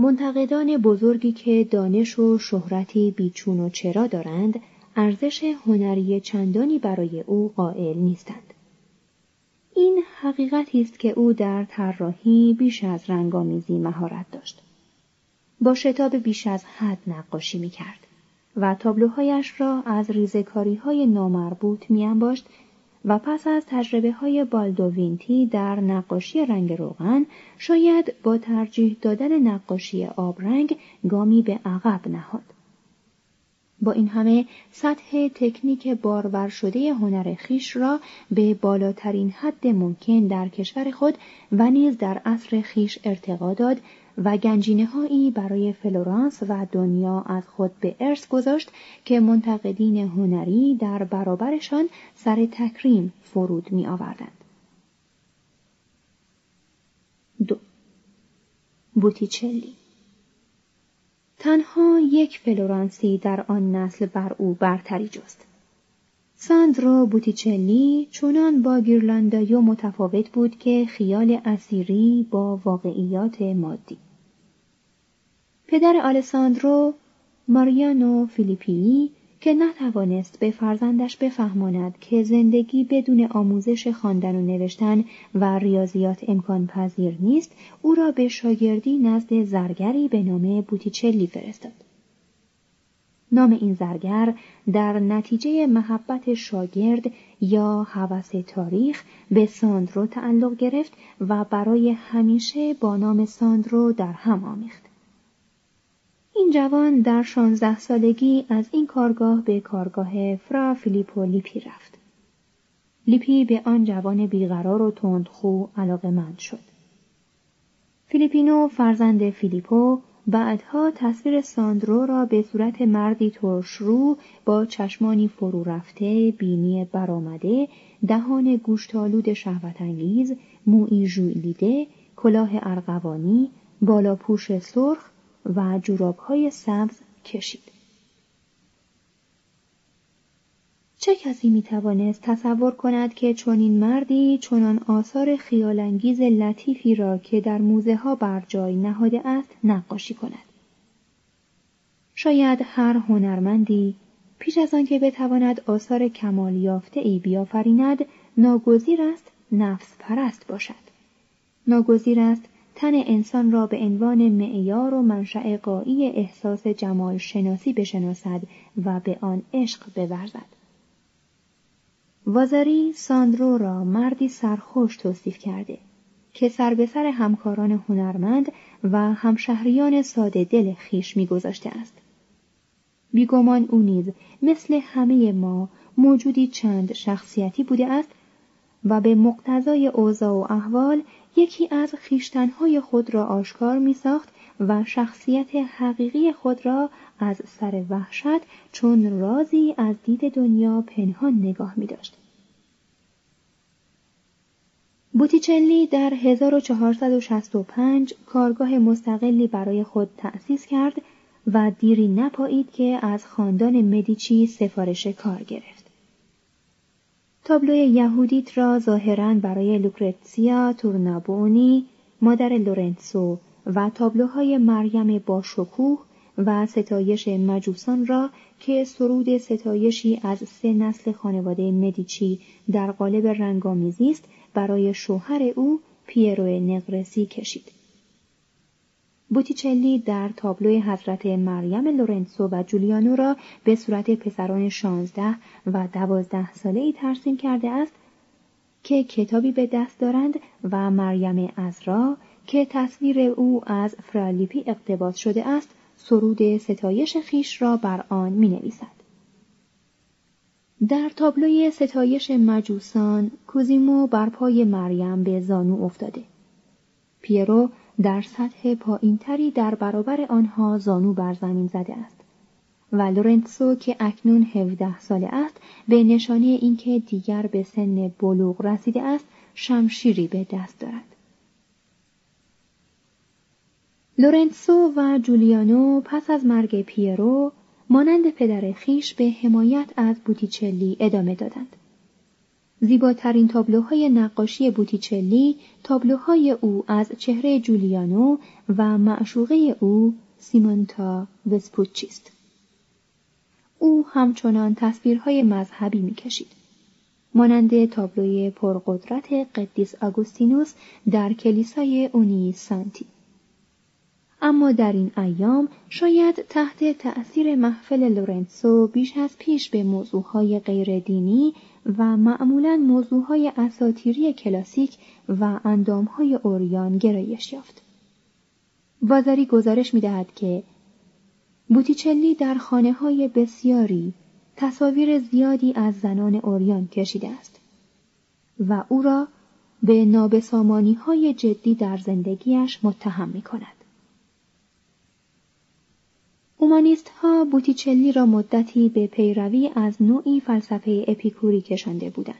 منتقدان بزرگی که دانش و شهرتی بیچون و چرا دارند ارزش هنری چندانی برای او قائل نیستند. این حقیقتی است که او در طراحی بیش از رنگامیزی مهارت داشت. با شتاب بیش از حد نقاشی می‌کرد و تابلوهایش را از ریزکاری های نامربوط میانباشت و پس از تجربه های بالدووینتی در نقاشی رنگ روغن شاید با ترجیح دادن نقاشی آبرنگ گامی به عقب نهاد. با این همه سطح تکنیک بارور شده هنر خیش را به بالاترین حد ممکن در کشور خود و نیز در عصر خویش ارتقا داد و گنجینه هایی برای فلورانس و دنیا از خود به ارث گذاشت که منتقدین هنری در برابرشان سر تکریم فرود می آوردند. دو بوتیچلی تنها یک فلورانسی در آن نسل بر او برتری جست. ساندرو بوتیچلی چونان با گیرلاندایو متفاوت بود که خیال اسیری با واقعیات مادی. پدر آلساندرو ماریانو فیلیپی که نتوانست به فرزندش بفهماند که زندگی بدون آموزش خواندن و نوشتن و ریاضیات امکان پذیر نیست او را به شاگردی نزد زرگری به نام بوتیچلی فرستاد نام این زرگر در نتیجه محبت شاگرد یا هوس تاریخ به ساندرو تعلق گرفت و برای همیشه با نام ساندرو در هم آمیخت این جوان در شانزده سالگی از این کارگاه به کارگاه فرا فیلیپو لیپی رفت. لیپی به آن جوان بیقرار و تندخو علاقه مند شد. فیلیپینو فرزند فیلیپو بعدها تصویر ساندرو را به صورت مردی ترشرو با چشمانی فرو رفته، بینی برآمده، دهان گوشتالود شهوتانگیز، مویی ژولیده، کلاه ارغوانی، بالاپوش سرخ و جورابهای سبز کشید. چه کسی می توانست تصور کند که چنین مردی چنان آثار خیالانگیز لطیفی را که در موزه ها بر جای نهاده است نقاشی کند؟ شاید هر هنرمندی پیش از آنکه بتواند آثار کمال یافته ای بیافریند ناگزیر است نفس پرست باشد. ناگزیر است تن انسان را به عنوان معیار و منشأ قایی احساس جمال شناسی بشناسد و به آن عشق بورزد. وازاری ساندرو را مردی سرخوش توصیف کرده که سر به سر همکاران هنرمند و همشهریان ساده دل خیش میگذاشته است. بیگمان او نیز مثل همه ما موجودی چند شخصیتی بوده است و به مقتضای اوضاع و احوال یکی از خیشتنهای خود را آشکار می ساخت و شخصیت حقیقی خود را از سر وحشت چون رازی از دید دنیا پنهان نگاه می داشت. بوتیچلی در 1465 کارگاه مستقلی برای خود تأسیس کرد و دیری نپایید که از خاندان مدیچی سفارش کار گرفت. تابلوی یهودیت را ظاهرا برای لوکرتسیا تورنابونی مادر لورنسو و تابلوهای مریم با شکوه و ستایش مجوسان را که سرود ستایشی از سه نسل خانواده مدیچی در قالب رنگامیزی است برای شوهر او پیرو نقرسی کشید. بوتیچلی در تابلوی حضرت مریم لورنسو و جولیانو را به صورت پسران شانزده و دوازده ساله ای ترسیم کرده است که کتابی به دست دارند و مریم ازرا که تصویر او از فرالیپی اقتباس شده است سرود ستایش خیش را بر آن می نویسد. در تابلوی ستایش مجوسان کوزیمو بر پای مریم به زانو افتاده. پیرو در سطح پایینتری در برابر آنها زانو بر زمین زده است و لورنسو که اکنون 17 ساله است به نشانی اینکه دیگر به سن بلوغ رسیده است شمشیری به دست دارد. لورنسو و جولیانو پس از مرگ پیرو مانند پدر خیش به حمایت از بوتیچلی ادامه دادند. زیباترین تابلوهای نقاشی بوتیچلی تابلوهای او از چهره جولیانو و معشوقه او سیمونتا وسپوچی است. او همچنان تصویرهای مذهبی می‌کشید. مانند تابلوی پرقدرت قدیس آگوستینوس در کلیسای اونی سانتی. اما در این ایام شاید تحت تأثیر محفل لورنسو بیش از پیش به موضوعهای غیر دینی و معمولا موضوعهای اساتیری کلاسیک و اندامهای اوریان گرایش یافت. وازاری گزارش می دهد که بوتیچلی در خانه های بسیاری تصاویر زیادی از زنان اوریان کشیده است و او را به نابسامانی های جدی در زندگیش متهم می کند. اومانیست ها بوتیچلی را مدتی به پیروی از نوعی فلسفه اپیکوری کشانده بودند.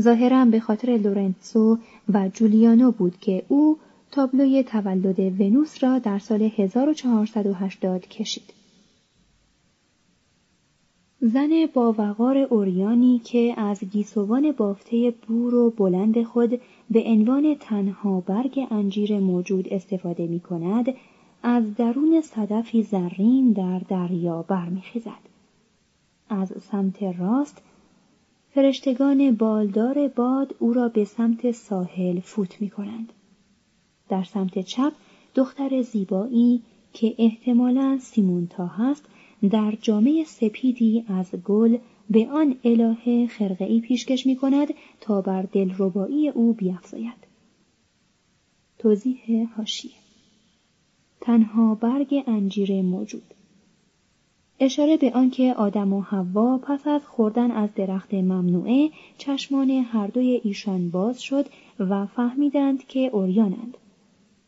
ظاهرا به خاطر لورنسو و جولیانو بود که او تابلوی تولد ونوس را در سال 1480 کشید. زن با وقار اوریانی که از گیسوان بافته بور و بلند خود به عنوان تنها برگ انجیر موجود استفاده می کند از درون صدفی زرین در دریا برمیخیزد از سمت راست فرشتگان بالدار باد او را به سمت ساحل فوت می کنند. در سمت چپ دختر زیبایی که احتمالا سیمونتا هست در جامعه سپیدی از گل به آن الهه خرقهای پیشکش می کند تا بر دلربایی او بیافزاید. توضیح هاشیه تنها برگ انجیر موجود. اشاره به آنکه آدم و حوا پس از خوردن از درخت ممنوعه چشمان هر دوی ایشان باز شد و فهمیدند که اوریانند.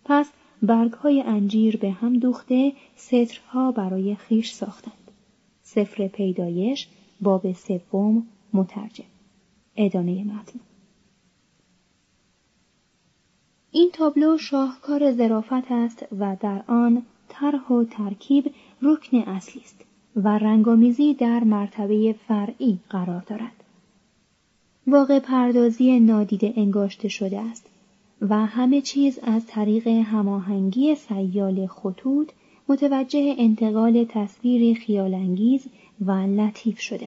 پس برگهای انجیر به هم دوخته سترها برای خیش ساختند. سفر پیدایش باب سوم مترجم. ادامه متن این تابلو شاهکار زرافت است و در آن طرح و ترکیب رکن اصلی است و رنگامیزی در مرتبه فرعی قرار دارد. واقع پردازی نادیده انگاشته شده است و همه چیز از طریق هماهنگی سیال خطوط متوجه انتقال تصویری خیالانگیز و لطیف شده.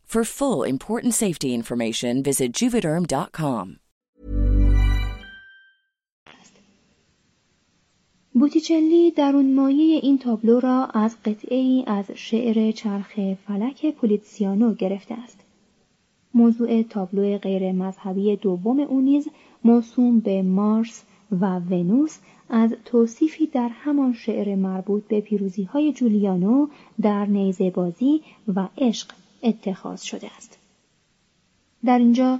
For full important safety information, visit juvederm.com. بوتیچلی درون مایه این تابلو را از قطعه ای از شعر چرخ فلک پولیتسیانو گرفته است. موضوع تابلو غیر مذهبی دوم او نیز موسوم به مارس و ونوس از توصیفی در همان شعر مربوط به پیروزی های جولیانو در نیزه بازی و عشق اتخاذ شده است. در اینجا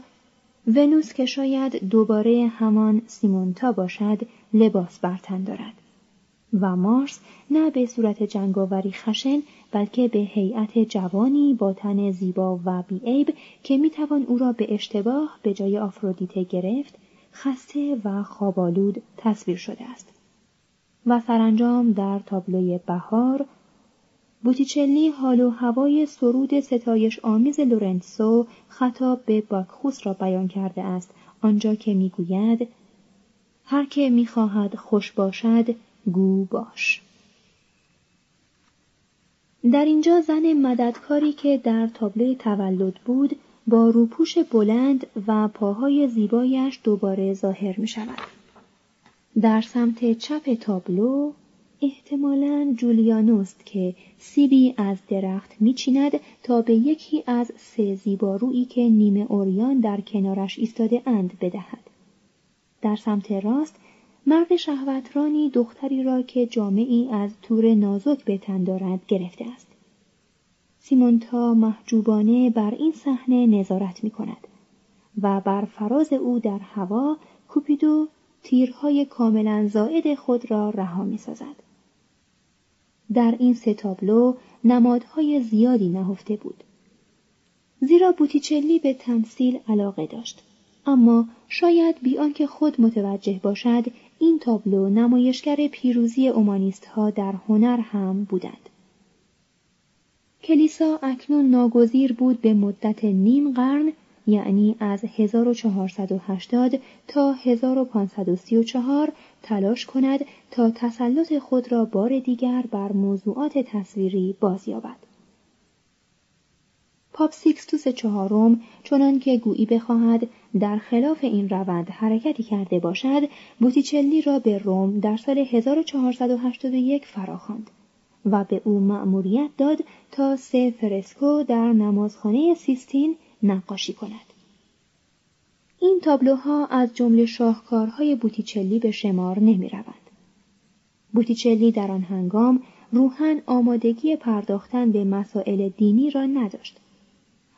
ونوس که شاید دوباره همان سیمونتا باشد لباس برتن دارد و مارس نه به صورت جنگاوری خشن بلکه به هیئت جوانی با تن زیبا و بیعیب که می‌توان او را به اشتباه به جای آفرودیته گرفت خسته و خوابالود تصویر شده است و سرانجام در تابلوی بهار بوتیچلی حال و هوای سرود ستایش آمیز لورنسو خطاب به باکخوس را بیان کرده است آنجا که می‌گوید هر که می‌خواهد خوش باشد گو باش در اینجا زن مددکاری که در تابلوی تولد بود با روپوش بلند و پاهای زیبایش دوباره ظاهر می شود. در سمت چپ تابلو احتمالا جولیانوست که سیبی از درخت میچیند تا به یکی از سه زیبارویی که نیمه اوریان در کنارش ایستاده اند بدهد. در سمت راست مرد شهوترانی دختری را که جامعی از تور نازک به تن دارد گرفته است. سیمونتا محجوبانه بر این صحنه نظارت می کند و بر فراز او در هوا کوپیدو تیرهای کاملا زائد خود را رها می سازد. در این سه تابلو نمادهای زیادی نهفته بود. زیرا بوتیچلی به تمثیل علاقه داشت. اما شاید بی آنکه خود متوجه باشد این تابلو نمایشگر پیروزی اومانیست ها در هنر هم بودند. کلیسا اکنون ناگزیر بود به مدت نیم قرن یعنی از 1480 تا 1534 تلاش کند تا تسلط خود را بار دیگر بر موضوعات تصویری بازیابد. پاپ سیکستوس چهارم چنان که گویی بخواهد در خلاف این روند حرکتی کرده باشد بوتیچلی را به روم در سال 1481 فراخواند و به او مأموریت داد تا سه فرسکو در نمازخانه سیستین نقاشی کند. این تابلوها از جمله شاهکارهای بوتیچلی به شمار نمی روند. بوتیچلی در آن هنگام روحاً آمادگی پرداختن به مسائل دینی را نداشت.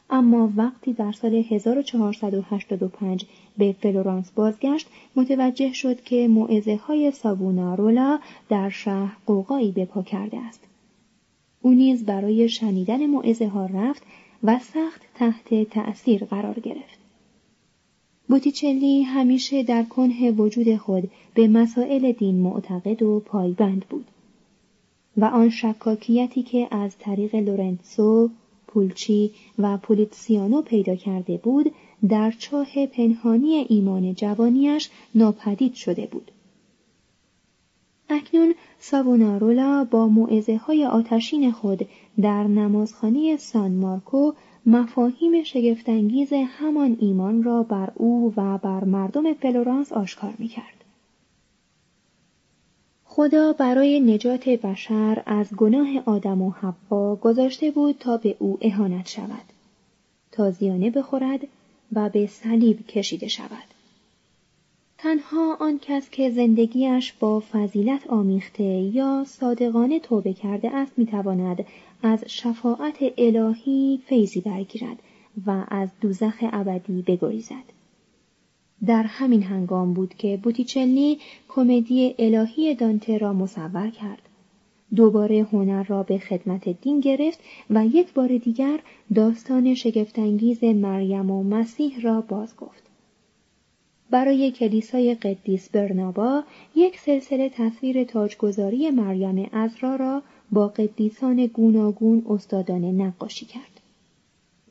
اما وقتی در سال 1485 به فلورانس بازگشت متوجه شد که موعظه های ساوونارولا در شهر قوقایی به پا کرده است. او نیز برای شنیدن معزه ها رفت و سخت تحت تأثیر قرار گرفت. بوتیچلی همیشه در کنه وجود خود به مسائل دین معتقد و پایبند بود و آن شکاکیتی که از طریق لورنسو، پولچی و پولیتسیانو پیدا کرده بود در چاه پنهانی ایمان جوانیش ناپدید شده بود. اکنون ساونارولا با معزه های آتشین خود در نمازخانه سان مارکو مفاهیم شگفتانگیز همان ایمان را بر او و بر مردم فلورانس آشکار می کرد. خدا برای نجات بشر از گناه آدم و حوا گذاشته بود تا به او اهانت شود تازیانه بخورد و به صلیب کشیده شود تنها آن کس که زندگیش با فضیلت آمیخته یا صادقانه توبه کرده است می‌تواند از شفاعت الهی فیضی برگیرد و از دوزخ ابدی بگریزد. در همین هنگام بود که بوتیچلی کمدی الهی دانته را مصور کرد. دوباره هنر را به خدمت دین گرفت و یک بار دیگر داستان شگفتانگیز مریم و مسیح را باز گفت برای کلیسای قدیس برنابا یک سلسله تصویر تاجگذاری مریم ازرا را با قدیسان گوناگون استادانه نقاشی کرد.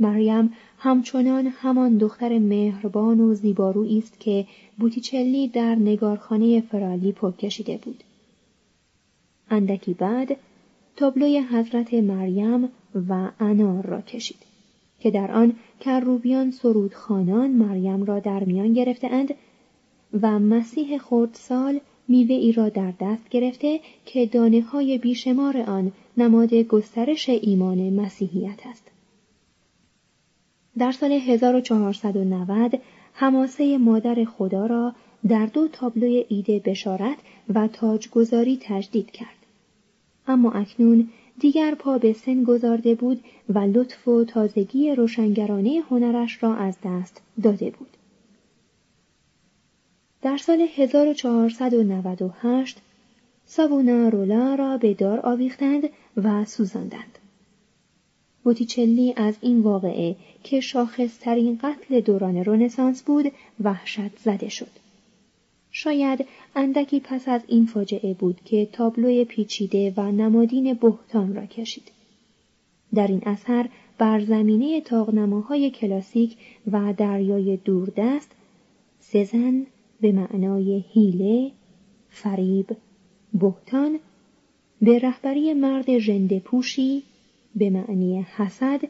مریم همچنان همان دختر مهربان و زیبارویی است که بوتیچلی در نگارخانه فرالی پر کشیده بود. اندکی بعد تابلوی حضرت مریم و انار را کشید که در آن کروبیان سرودخانان مریم را در میان گرفتهاند و مسیح خردسال میوه ای را در دست گرفته که دانه های بیشمار آن نماد گسترش ایمان مسیحیت است. در سال 1490 حماسه مادر خدا را در دو تابلوی ایده بشارت و تاجگذاری تجدید کرد. اما اکنون دیگر پا به سن گذارده بود و لطف و تازگی روشنگرانه هنرش را از دست داده بود. در سال 1498 رولا را به دار آویختند و سوزاندند. بوتیچلی از این واقعه که شاخصترین قتل دوران رنسانس بود وحشت زده شد. شاید اندکی پس از این فاجعه بود که تابلوی پیچیده و نمادین بهتان را کشید. در این اثر بر زمینه تاغنماهای کلاسیک و دریای دوردست سزن به معنای هیله، فریب، بهتان به رهبری مرد ژنده پوشی به معنی حسد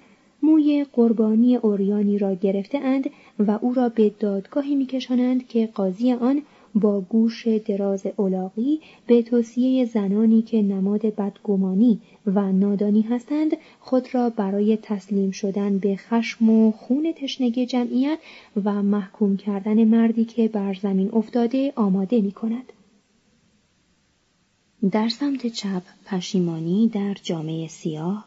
موی قربانی اوریانی را گرفته اند و او را به دادگاهی میکشانند که قاضی آن با گوش دراز اولاقی به توصیه زنانی که نماد بدگمانی و نادانی هستند خود را برای تسلیم شدن به خشم و خون تشنگی جمعیت و محکوم کردن مردی که بر زمین افتاده آماده می کند. در سمت چپ پشیمانی در جامعه سیاه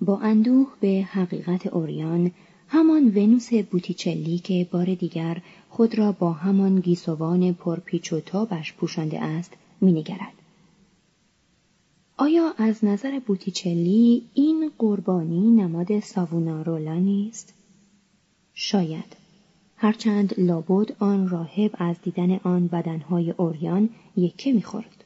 با اندوه به حقیقت اوریان همان ونوس بوتیچلی که بار دیگر خود را با همان گیسوان پرپیچ و تابش پوشانده است مینگرد. آیا از نظر بوتیچلی این قربانی نماد ساوونارولا نیست؟ شاید. هرچند لابد آن راهب از دیدن آن بدنهای اوریان یکه می‌خورد.